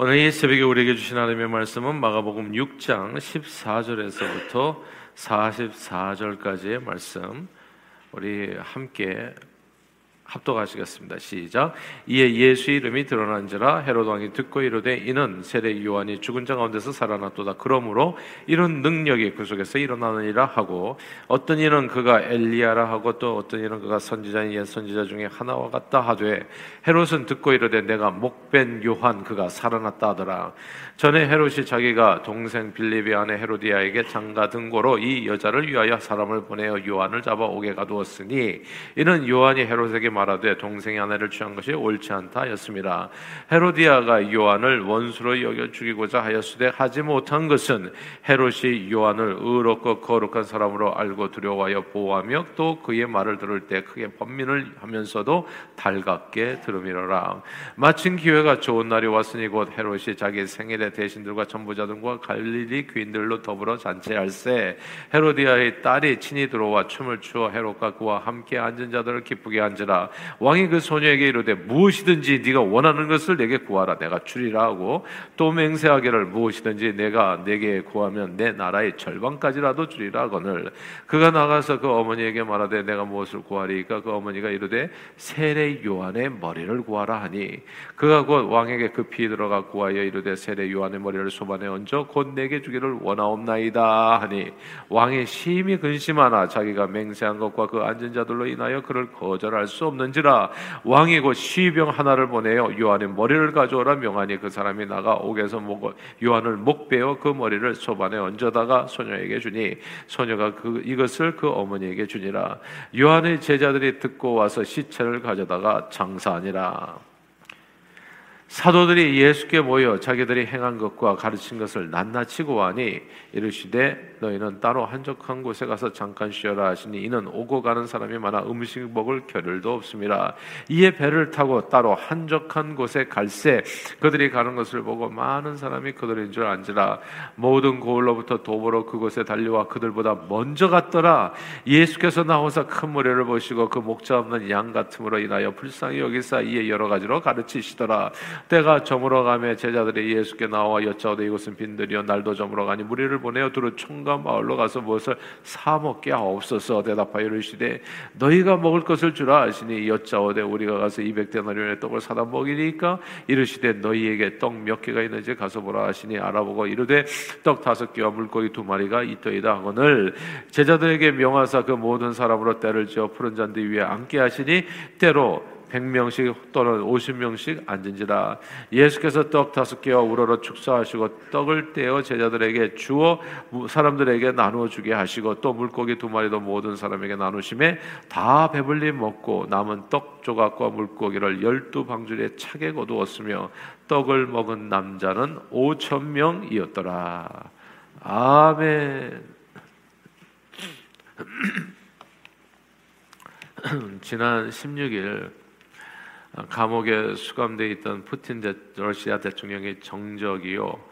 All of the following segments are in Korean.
오늘 이 새벽에 우리에게 주신 하나님의 말씀은 마가복음 6장 14절에서부터 44절까지의 말씀. 우리 함께 합독하시겠습니다. 시작. 이에 예수 이름이 드러난지라 헤롯 왕이 듣고 이르되 이는 세례 요한이 죽은 자 가운데서 살아났도다. 그러므로 이런 능력이 그 속에서 일어나느니라 하고 어떤 이는 그가 엘리야라 하고 또 어떤 이는 그가 선지자인 옛 선지자 중에 하나와 같다 하되 헤롯은 듣고 이르되 내가 목벤 요한 그가 살아났다 하더라. 전에 헤롯이 자기가 동생 빌립의 아내 헤로디아에게 장가 등고로 이 여자를 위하여 사람을 보내어 요한을 잡아 옥에 가두었으니 이는 요한이 헤롯에게 말하되 동생의 아내를 취한 것이 옳지 않다였습니다. 헤로디아가 요한을 원수로 여겨 죽이고자 하였으되 하지 못한 것은 헤롯이 요한을 의롭고 거룩한 사람으로 알고 두려워하여 보호하며 또 그의 말을 들을 때 크게 번민을 하면서도 달갑게 들음이로라. 마침 기회가 좋은 날이 왔으니 곧 헤롯이 자기 생일에 대신들과 전부자들과 갈릴리 귀인들로 더불어 잔치할세 헤로디아의 딸이 친히 들어와 춤을 추어 헤롯과 그와 함께 앉은 자들을 기쁘게 앉으라 왕이 그 소녀에게 이르되 무엇이든지 네가 원하는 것을 내게 구하라. 내가 주리라 하고 또 맹세하기를 무엇이든지 내가 내게 구하면 내 나라의 절반까지라도 주리라 하거늘. 그가 나가서 그 어머니에게 말하되 내가 무엇을 구하리까? 그 어머니가 이르되 세례 요한의 머리를 구하라 하니. 그가 곧 왕에게 급히 들어가 구하여 이르되 세례 요한의 머리를 소반에 얹어 곧 내게 주기를 원하옵나이다 하니. 왕이 심히 근심하나 자기가 맹세한 것과 그 앉은 자들로 인하여 그를 거절할 수 없는 지라 왕이 곧 시병 하나를 보내어 요한의 머리를 가져오라 명하니 그 사람이 나가 옥에서 목, 요한을 목베어 그 머리를 소반에 얹어다가 소녀에게 주니 소녀가 그 이것을 그 어머니에게 주니라. 요한의 제자들이 듣고 와서 시체를 가져다가 장사하니라 사도들이 예수께 모여 자기들이 행한 것과 가르친 것을 낱낱이 고하니 이르시되 너희는 따로 한적한 곳에 가서 잠깐 쉬어라 하시니 이는 오고 가는 사람이 많아 음식 먹을 겨를도 없습니다. 이에 배를 타고 따로 한적한 곳에 갈새 그들이 가는 것을 보고 많은 사람이 그들인 줄 안지라. 모든 고을로부터 도보로 그곳에 달려와 그들보다 먼저 갔더라. 예수께서 나오사 큰 무리를 보시고 그 목자 없는 양 같음으로 인하여 불쌍히 여기사 이에 여러 가지로 가르치시더라 때가 저물어 가며 제자들이 예수께 나와 여짜오되 이곳은 빈들이요 날도 저물어 가니 무리를 보내어 두루 총과 마을로 가서 무엇을 사 먹게 하옵소서. 대답하여 이르시되 너희가 먹을 것을 주라 하시니 여짜오되 우리가 가서 이백 데나리온의 떡을 사다 먹이니까? 이르시되 너희에게 떡 몇 개가 있는지 가서 보라 하시니 알아보고 이르되 떡 다섯 개와 물고기 두 마리가 있더이다 하거늘 제자들에게 명하사 그 모든 사람으로 때를 지어 푸른 잔디 위에 앉게 하시니 때로 100명씩 또는 50명씩 앉은지라 예수께서 떡 다섯 개와 우러러 축사하시고 떡을 떼어 제자들에게 주어 사람들에게 나누어 주게 하시고 또 물고기 두 마리도 모든 사람에게 나누심에 다 배불리 먹고 남은 떡 조각과 물고기를 열두 방줄에 차게 거두었으며 떡을 먹은 남자는 5천 명이었더라. 아멘. 지난 16일 감옥에 수감돼 있던 푸틴 대, 러시아 대통령의 정적이요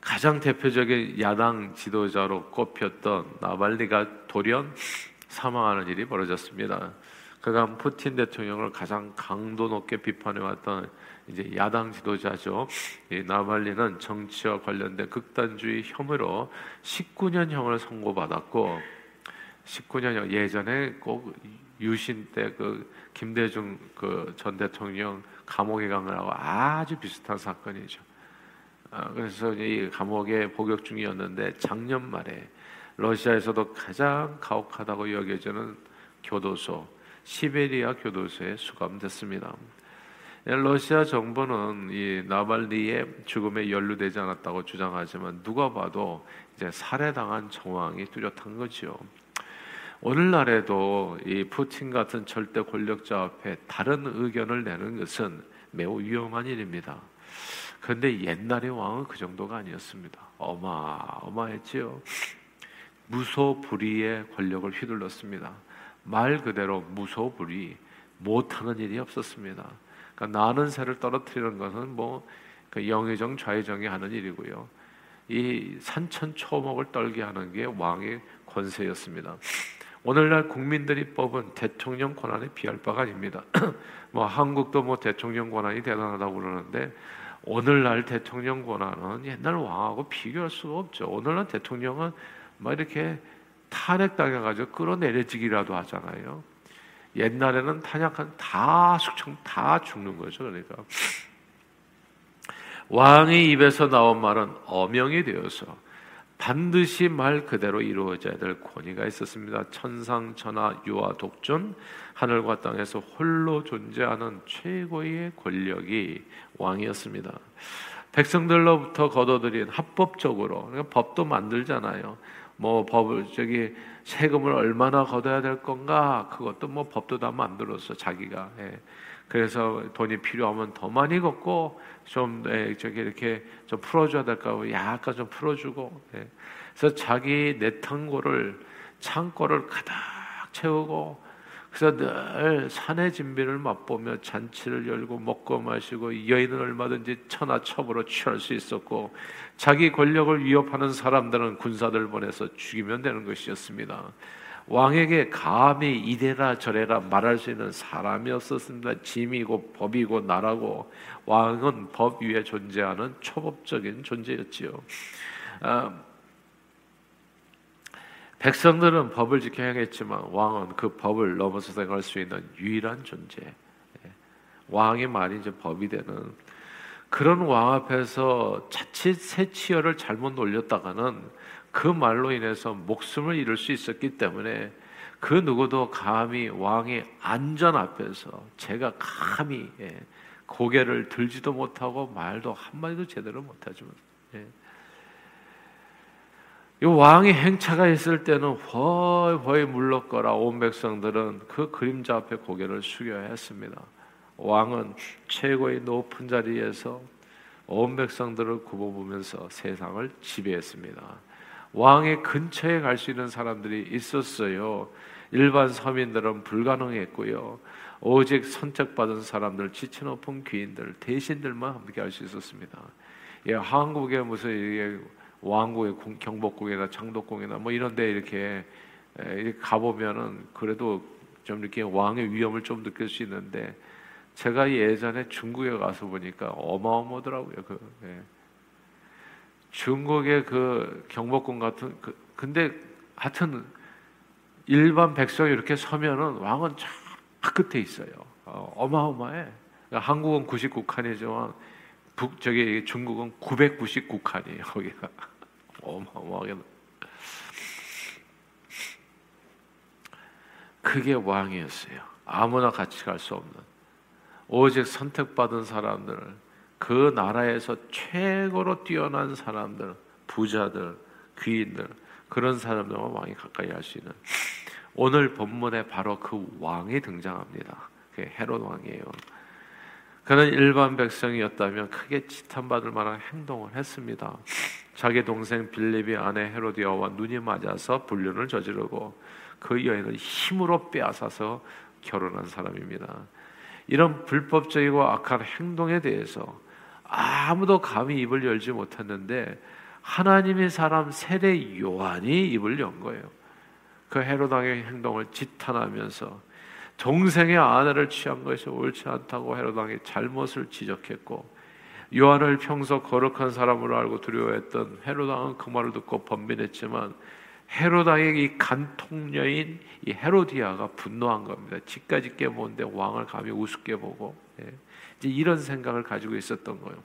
가장 대표적인 야당 지도자로 꼽혔던 나발리가 돌연 사망하는 일이 벌어졌습니다. 그가 푸틴 대통령을 가장 강도 높게 비판해왔던 이제 야당 지도자죠. 이 나발리는 정치와 관련된 극단주의 혐의로 19년형을 선고받았고 19년형 예전에 꼭 유신 때 그 김대중 그 전 대통령 감옥에 간 거하고 아주 비슷한 사건이죠. 아, 그래서 이 감옥에 복역 중이었는데 작년 말에 러시아에서도 가장 가혹하다고 여겨지는 교도소 시베리아 교도소에 수감됐습니다. 러시아 정부는 이 나발리의 죽음에 연루되지 않았다고 주장하지만 누가 봐도 이제 살해당한 정황이 뚜렷한 거죠. 오늘날에도 이 푸틴 같은 절대 권력자 앞에 다른 의견을 내는 것은 매우 위험한 일입니다. 그런데 옛날의 왕은 그 정도가 아니었습니다. 어마어마했지요. 무소불위의 권력을 휘둘렀습니다. 말 그대로 무소불위 못하는 일이 없었습니다. 그러니까 나는 새를 떨어뜨리는 것은 뭐 그 영의정 좌의정이 하는 일이고요. 이 산천초목을 떨게 하는 게 왕의 권세였습니다. 오늘날 국민들이 뽑은 대통령 권한에 비할 바가 아닙니다. 뭐 한국도 뭐 대통령 권한이 대단하다고 그러는데 오늘날 대통령 권한은 옛날 왕하고 비교할 수가 없죠. 오늘날 대통령은 막 이렇게 탄핵당해가지고 끌어내려지기라도 하잖아요. 옛날에는 탄약한 다 숙청 다 죽는 거죠. 그러니까 왕의 입에서 나온 말은 어명이 되어서 반드시 말 그대로 이루어져야 될 권위가 있었습니다. 천상천하 유아 독존 하늘과 땅에서 홀로 존재하는 최고의 권력이 왕이었습니다. 백성들로부터 거둬들인 합법적으로 그러니까 법도 만들잖아요. 뭐 법을 저기 세금을 얼마나 걷어야 될 건가 그것도 뭐 법도 다 만들었어 자기가 예. 그래서 돈이 필요하면 더 많이 걷고 좀 예, 저기 이렇게 좀 풀어줘야 될까 약간 좀 풀어주고 예. 그래서 자기 내탕고를 창고를 가득 채우고 그래서 늘 산의 진비를 맛보며 잔치를 열고 먹고 마시고 여인은 얼마든지 천하첩으로 취할 수 있었고 자기 권력을 위협하는 사람들은 군사들 보내서 죽이면 되는 것이었습니다. 왕에게 감히 이래라 저래라 말할 수 있는 사람이 없었습니다. 짐이고 법이고 나라고 왕은 법 위에 존재하는 초법적인 존재였지요. 아, 백성들은 법을 지켜야 했지만 왕은 그 법을 넘어서 생각할 수 있는 유일한 존재. 예. 왕의 말이 이제 법이 되는 그런 왕 앞에서 자칫 새 치열을 잘못 놀렸다가는 그 말로 인해서 목숨을 잃을 수 있었기 때문에 그 누구도 감히 왕의 안전 앞에서 제가 감히 예, 고개를 들지도 못하고 말도 한마디도 제대로 못하지만 예. 이 왕의 행차가 있을 때는 훨훨 물렀거라 온 백성들은 그 그림자 앞에 고개를 숙여야 했습니다. 왕은 최고의 높은 자리에서 온 백성들을 굽어보면서 세상을 지배했습니다. 왕의 근처에 갈 수 있는 사람들이 있었어요. 일반 서민들은 불가능했고요. 오직 선택받은 사람들, 지체 높은 귀인들, 대신들만 함께 할 수 있었습니다. 예, 한국의 무슨 왕국의 경복궁이나 장덕궁이나 뭐 이런 데 이렇게 가 보면은 그래도 좀 이렇게 왕의 위험을 좀 느낄 수 있는데 제가 예전에 중국에 가서 보니까 어마어마하더라고요. 그 예. 중국의 그 경복궁 같은 그 근데 하여튼 일반 백성이 이렇게 서면은 왕은 저 끝에 있어요. 어, 마어마해 그러니까 한국은 99칸이지만 북 저기 중국은 999칸이에요. 거기가. 어마어마하게 그게 왕이었어요. 아무나 같이 갈 수 없는 오직 선택받은 사람들, 그 나라에서 최고로 뛰어난 사람들, 부자들, 귀인들 그런 사람들과 왕이 가까이 할 수 있는 오늘 본문에 바로 그 왕이 등장합니다. 그 헤롯 왕이에요. 그는 일반 백성이었다면 크게 지탄받을 만한 행동을 했습니다. 자기 동생 빌립이 아내 헤로디아와 눈이 맞아서 불륜을 저지르고 그 여인을 힘으로 빼앗아서 결혼한 사람입니다. 이런 불법적이고 악한 행동에 대해서 아무도 감히 입을 열지 못했는데 하나님의 사람 세례 요한이 입을 연 거예요. 그 헤로당의 행동을 지탄하면서 동생의 아내를 취한 것이 옳지 않다고 헤로당의 잘못을 지적했고 요한을 평소 거룩한 사람으로 알고 두려워했던 헤로당은 그 말을 듣고 번민했지만 헤로당의 이 간통녀인 이 헤로디아가 분노한 겁니다. 지까지 깨보는데 왕을 감히 우습게 보고 예. 이런 생각을 가지고 있었던 거예요.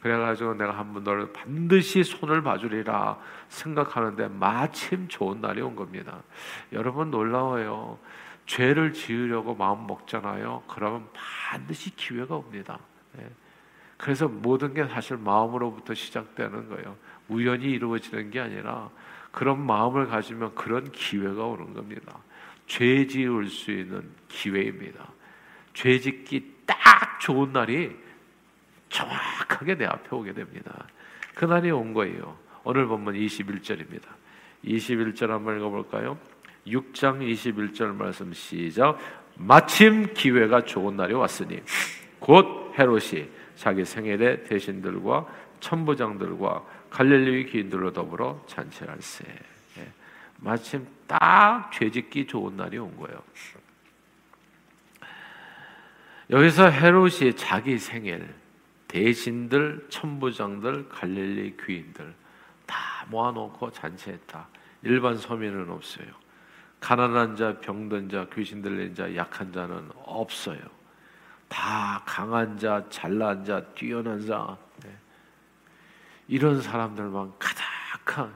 그래가지고 내가 한번 너를 반드시 손을 봐주리라 생각하는데 마침 좋은 날이 온 겁니다. 여러분 놀라워요. 죄를 지으려고 마음 먹잖아요. 그러면 반드시 기회가 옵니다. 예. 그래서 모든 게 사실 마음으로부터 시작되는 거예요. 우연히 이루어지는 게 아니라 그런 마음을 가지면 그런 기회가 오는 겁니다. 죄 지을 수 있는 기회입니다. 죄 짓기 딱 좋은 날이 정확하게 내 앞에 오게 됩니다. 그날이 온 거예요. 오늘 본문 21절입니다. 21절 한번 읽어볼까요? 6장 21절 말씀 시작. 마침 기회가 좋은 날이 왔으니 곧 헤롯이 자기 생일에 대신들과 천부장들과 갈릴리 귀인들로 더불어 잔치할세. 예. 마침 딱 죄짓기 좋은 날이 온 거예요. 여기서 헤롯이 자기 생일, 대신들, 천부장들, 갈릴리 귀인들 다 모아놓고 잔치했다. 일반 서민은 없어요. 가난한 자, 병든 자, 귀신 들린 자, 약한 자는 없어요. 다 강한 자, 잘난 자, 뛰어난 자, 네. 이런 사람들만 가득한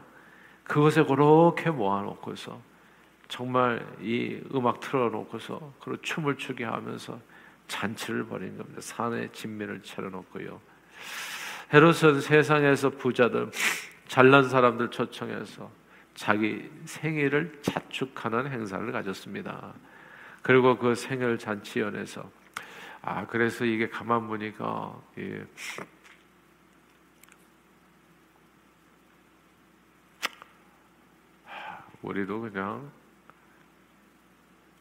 그것에 그렇게 모아놓고서 정말 이 음악 틀어놓고서 그리고 춤을 추게 하면서 잔치를 벌인 겁니다. 산에 진미를 차려놓고요. 헤롯은 세상에서 부자들, 잘난 사람들 초청해서 자기 생일을 자축하는 행사를 가졌습니다. 그리고 그 생일 잔치연에서 아 그래서 이게 가만 보니까 예. 우리도 그냥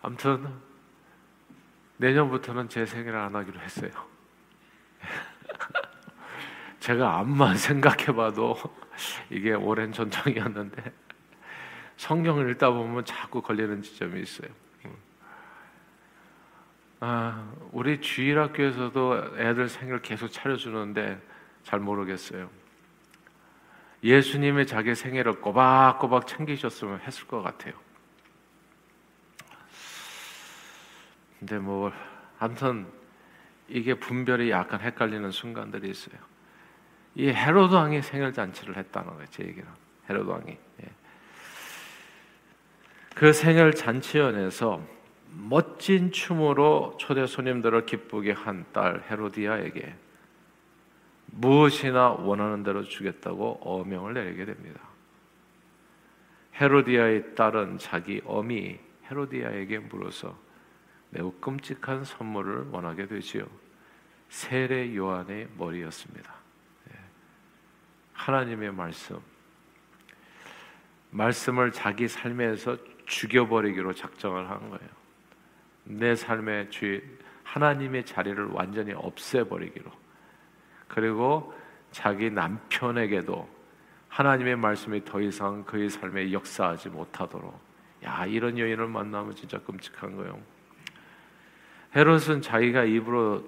아무튼 내년부터는 제 생일을 안 하기로 했어요. 제가 암만 생각해봐도 이게 오랜 전통이었는데 성경을 읽다 보면 자꾸 걸리는 지점이 있어요. 아, 우리 주일학교에서도 애들 생일 계속 차려주는데 잘 모르겠어요. 예수님의 자기 생일을 꼬박꼬박 챙기셨으면 했을 것 같아요. 근데 뭐 아무튼 이게 분별이 약간 헷갈리는 순간들이 있어요. 이 헤로드 왕이 생일 잔치를 했다는 거예요. 제 얘기는 헤로드 왕이. 예. 그 생일 잔치연에서 멋진 춤으로 초대 손님들을 기쁘게 한 딸 헤로디아에게 무엇이나 원하는 대로 주겠다고 어명을 내리게 됩니다. 헤로디아의 딸은 자기 어미 헤로디아에게 물어서 매우 끔찍한 선물을 원하게 되지요. 세례 요한의 머리였습니다. 예. 하나님의 말씀, 말씀을 자기 삶에서 죽여버리기로 작정을 한 거예요. 내 삶의 주 하나님의 자리를 완전히 없애버리기로. 그리고 자기 남편에게도 하나님의 말씀이 더 이상 그의 삶에 역사하지 못하도록. 야 이런 여인을 만나면 진짜 끔찍한 거예요. 헤롯은 자기가 입으로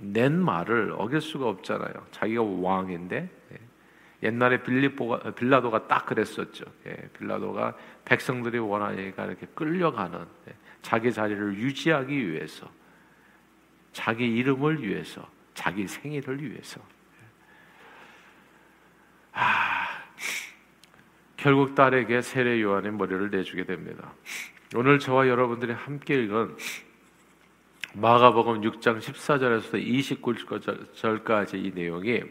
낸 말을 어길 수가 없잖아요. 자기가 왕인데 예. 옛날에 빌리보가 빌라도가 딱 그랬었죠. 예, 빌라도가 백성들이 원하니까 이렇게 끌려가는 예, 자기 자리를 유지하기 위해서, 자기 이름을 위해서, 자기 생일을 위해서. 아, 결국 딸에게 세례 요한의 머리를 내주게 됩니다. 오늘 저와 여러분들이 함께 읽은 마가복음 6장 14절에서 29절까지 이 내용이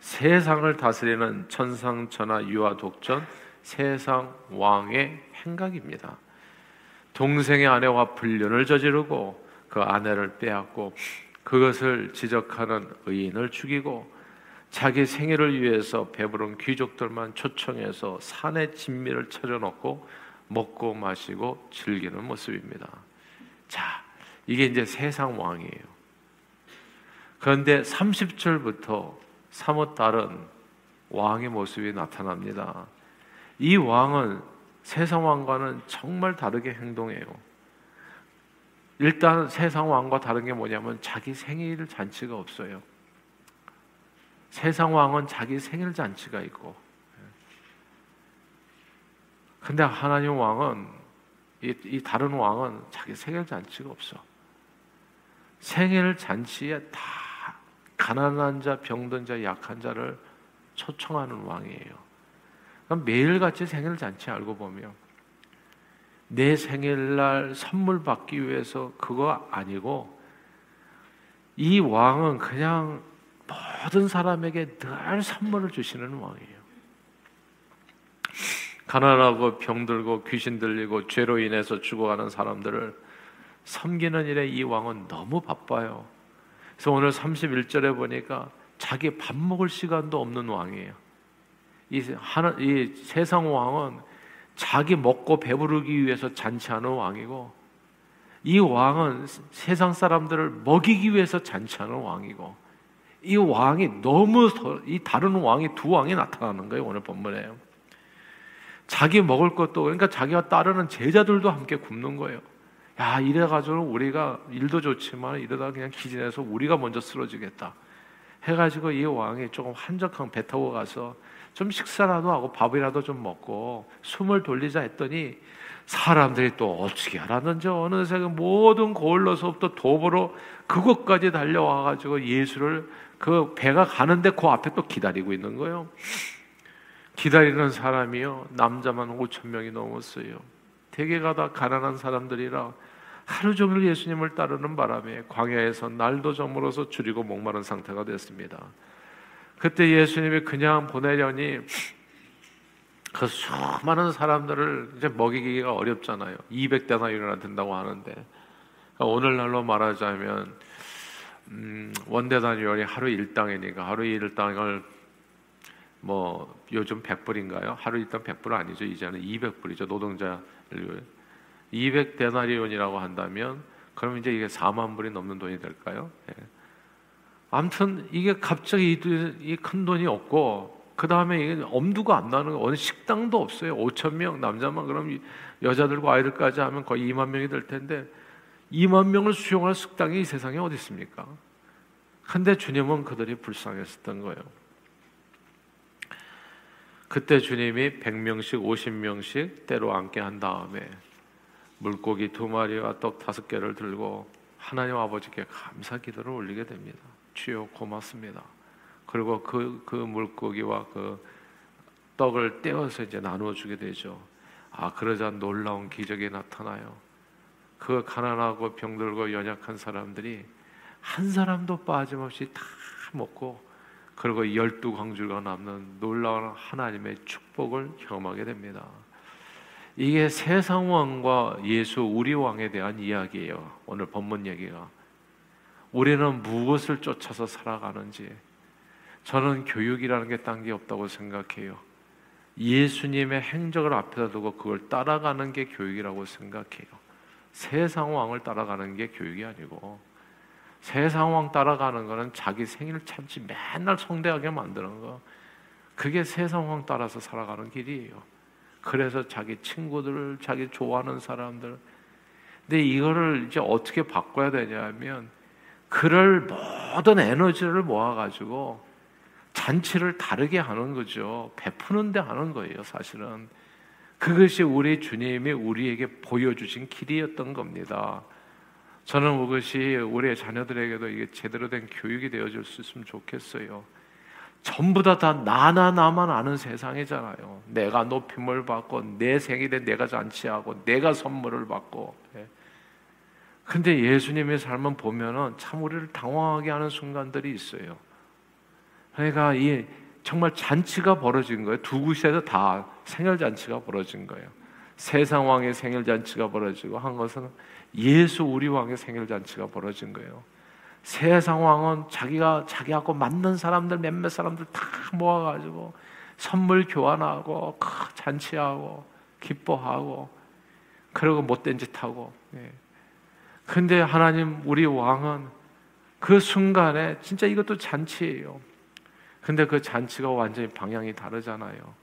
세상을 다스리는 천상 천하 유아 독전 세상 왕의 행각입니다. 동생의 아내와 불륜을 저지르고 그 아내를 빼앗고 그것을 지적하는 의인을 죽이고 자기 생일을 위해서 배부른 귀족들만 초청해서 산의 진미를 차려놓고 먹고 마시고 즐기는 모습입니다. 자, 이게 이제 세상 왕이에요. 그런데 30절부터 사뭇 다른 왕의 모습이 나타납니다. 이 왕은 세상 왕과는 정말 다르게 행동해요. 일단 세상 왕과 다른 게 뭐냐면 자기 생일 잔치가 없어요. 세상 왕은 자기 생일 잔치가 있고, 근데 하나님 왕은 이, 이 다른 왕은 자기 생일 잔치가 없어. 생일 잔치에 다 가난한 자, 병든 자, 약한 자를 초청하는 왕이에요. 매일같이 생일 잔치 알고 보면 내 생일날 선물 받기 위해서 그거 아니고 이 왕은 그냥 모든 사람에게 늘 선물을 주시는 왕이에요. 가난하고 병들고 귀신 들리고 죄로 인해서 죽어가는 사람들을 섬기는 일에 이 왕은 너무 바빠요. 그래서 오늘 31절에 보니까 자기 밥 먹을 시간도 없는 왕이에요. 이, 하나, 이 세상 왕은 자기 먹고 배부르기 위해서 잔치하는 왕이고, 이 왕은 세상 사람들을 먹이기 위해서 잔치하는 왕이고, 이 왕이 너무 이 다른 왕이 두 왕이 나타나는 거예요 오늘 본문에. 자기 먹을 것도 그러니까 자기가 따르는 제자들도 함께 굶는 거예요. 야 이래 가지고 우리가 일도 좋지만 이러다 그냥 기진해서 우리가 먼저 쓰러지겠다. 해가지고 이 왕이 조금 한적한 배 타고 가서 좀 식사라도 하고 밥이라도 좀 먹고 숨을 돌리자 했더니 사람들이 또 어떻게 알았는지 어느새 그 모든 고을로서부터 도보로 그곳까지 달려와 가지고 예수를 그 배가 가는데 그 앞에 또 기다리고 있는 거예요. 기다리는 사람이요 남자만 5천 명이 넘었어요. 대개가 다 가난한 사람들이라 하루 종일 예수님을 따르는 바람에 광야에서 날도 저물어서 줄이고 목마른 상태가 됐습니다. 그때 예수님이 그냥 보내려니 그 수많은 사람들을 이제 먹이기가 어렵잖아요. 200대나 일어나 된다고 하는데 그러니까 오늘날로 말하자면 음, 원대 단위원이 하루 일당이니까 하루 일당을 뭐 요즘 100불인가요? 하루 일당 100불 아니죠. 이제는 200불이죠. 노동자 200데나리온이라고 한다면 그럼 이제 이게 4만 불이 넘는 돈이 될까요? 예. 아무튼 이게 갑자기 이 큰 돈이 없고 그 다음에 이게 엄두가 안 나는 어느 식당도 없어요. 5천 명 남자만 그럼 여자들과 아이들까지 하면 거의 2만 명이 될 텐데 2만 명을 수용할 식당이 이 세상에 어디 있습니까? 근데 주님은 그들이 불쌍했었던 거예요. 그때 주님이 100명씩 50명씩 때로 앉게 한 다음에 물고기 두 마리와 떡 다섯 개를 들고 하나님 아버지께 감사 기도를 올리게 됩니다. 주여 고맙습니다. 그리고 그, 그 물고기와 그 떡을 떼어서 이제 나누어 주게 되죠. 아, 그러자 놀라운 기적이 나타나요. 그 가난하고 병들고 연약한 사람들이 한 사람도 빠짐없이 다 먹고 그리고 열두 광주가 남는 놀라운 하나님의 축복을 경험하게 됩니다. 이게 세상 왕과 예수 우리 왕에 대한 이야기예요. 오늘 본문 얘기가. 우리는 무엇을 쫓아서 살아가는지 저는 교육이라는 게 딴 게 없다고 생각해요. 예수님의 행적을 앞에다 두고 그걸 따라가는 게 교육이라고 생각해요. 세상 왕을 따라가는 게 교육이 아니고 세상 왕 따라가는 거는 자기 생일 참지 맨날 성대하게 만드는 거. 그게 세상 왕 따라서 살아가는 길이에요. 그래서 자기 친구들, 자기 좋아하는 사람들. 근데 이거를 이제 어떻게 바꿔야 되냐면 그럴 모든 에너지를 모아가지고 잔치를 다르게 하는 거죠. 베푸는데 하는 거예요, 사실은. 그것이 우리 주님이 우리에게 보여주신 길이었던 겁니다. 저는 그것이 우리 자녀들에게도 이게 제대로 된 교육이 되어줄 수 있으면 좋겠어요. 전부 다 다 나나 나만 아는 세상이잖아요. 내가 높임을 받고 내 생일에 내가 잔치하고 내가 선물을 받고. 예. 근데 예수님의 삶은 보면은 참 우리를 당황하게 하는 순간들이 있어요. 그러니까 이 정말 잔치가 벌어진 거예요. 두 곳에서 다 생일 잔치가 벌어진 거예요. 세상 왕의 생일 잔치가 벌어지고 한 것은 예수 우리 왕의 생일 잔치가 벌어진 거예요. 세상 왕은 자기가 자기하고 맞는 사람들 몇몇 사람들 다 모아가지고 선물 교환하고 잔치하고 기뻐하고 그리고 못된 짓 하고. 예. 근데 하나님 우리 왕은 그 순간에 진짜 이것도 잔치예요. 근데 그 잔치가 완전히 방향이 다르잖아요.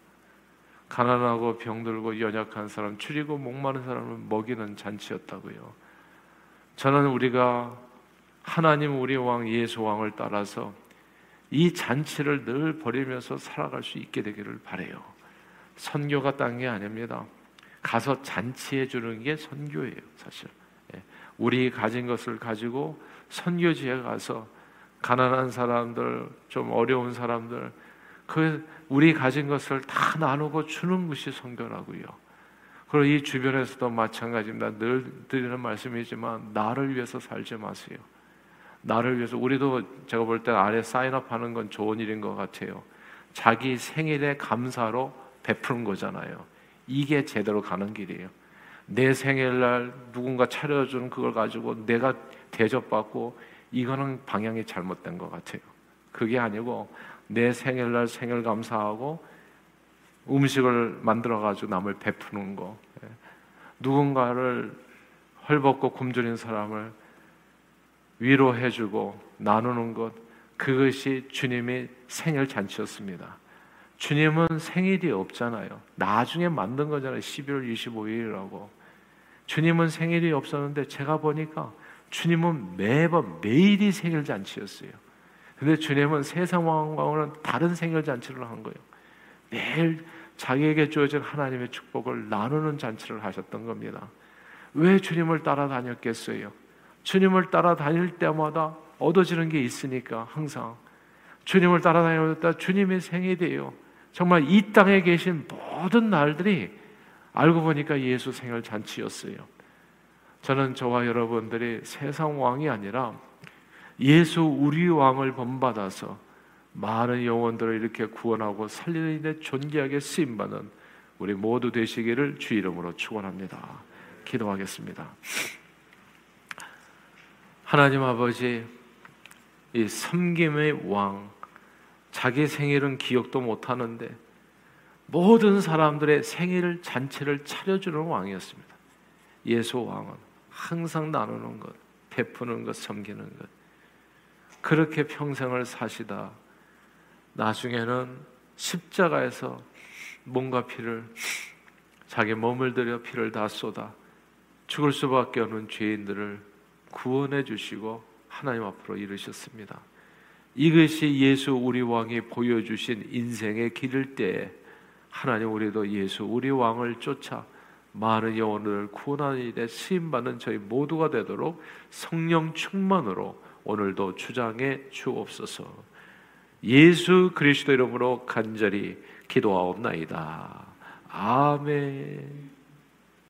가난하고 병들고 연약한 사람, 추리고 목마른 사람을 먹이는 잔치였다고요. 저는 우리가 하나님 우리 왕 예수 왕을 따라서 이 잔치를 늘 버리면서 살아갈 수 있게 되기를 바래요. 선교가 딴게 아닙니다. 가서 잔치해 주는 게 선교예요, 사실. 예. 우리 가진 것을 가지고 선교지에 가서 가난한 사람들, 좀 어려운 사람들, 그 우리 가진 것을 다 나누고 주는 것이 선교라고요. 그리고 이 주변에서도 마찬가지입니다. 늘 드리는 말씀이지만 나를 위해서 살지 마세요. 나를 위해서 우리도 제가 볼 때 아래 사인업 하는 건 좋은 일인 것 같아요. 자기 생일에 감사로 베푸는 거잖아요. 이게 제대로 가는 길이에요. 내 생일날 누군가 차려준 그걸 가지고 내가 대접받고 이거는 방향이 잘못된 것 같아요. 그게 아니고 내 생일날 생일 감사하고 음식을 만들어 가지고 남을 베푸는 거. 예. 누군가를 헐벗고 굶주린 사람을 위로해 주고 나누는 것 그것이 주님의 생일 잔치였습니다. 주님은 생일이 없잖아요. 나중에 만든 거잖아요. 12월 25일이라고. 주님은 생일이 없었는데 제가 보니까 주님은 매번 매일이 생일 잔치였어요. 근데 주님은 세상 왕과는 다른 생일 잔치를 한 거예요. 매일 자기에게 주어진 하나님의 축복을 나누는 잔치를 하셨던 겁니다. 왜 주님을 따라다녔겠어요? 주님을 따라다닐 때마다 얻어지는 게 있으니까 항상 주님을 따라다니다 주님의 생일이에요. 정말 이 땅에 계신 모든 날들이 알고 보니까 예수 생일 잔치였어요. 저는 저와 여러분들이 세상 왕이 아니라 예수 우리 왕을 본받아서 많은 영혼들을 이렇게 구원하고 살리는 데 존귀하게 쓰임 받는 우리 모두 되시기를 주 이름으로 축원합니다. 기도하겠습니다. 하나님 아버지 이 섬김의 왕 자기 생일은 기억도 못 하는데 모든 사람들의 생일 잔치를 차려주는 왕이었습니다. 예수 왕은 항상 나누는 것, 베푸는 것, 섬기는 것. 그렇게 평생을 사시다 나중에는 십자가에서 몸과 피를 자기 몸을 들여 피를 다 쏟아 죽을 수밖에 없는 죄인들을 구원해 주시고 하나님 앞으로 이르셨습니다. 이것이 예수 우리 왕이 보여주신 인생의 길일 때 하나님 우리도 예수 우리 왕을 쫓아 많은 영혼을 구원하는 일에 쓰임 받는 저희 모두가 되도록 성령 충만으로 오늘도 주장해 주옵소서. 예수 그리스도 이름으로 간절히 기도하옵나이다. 아멘.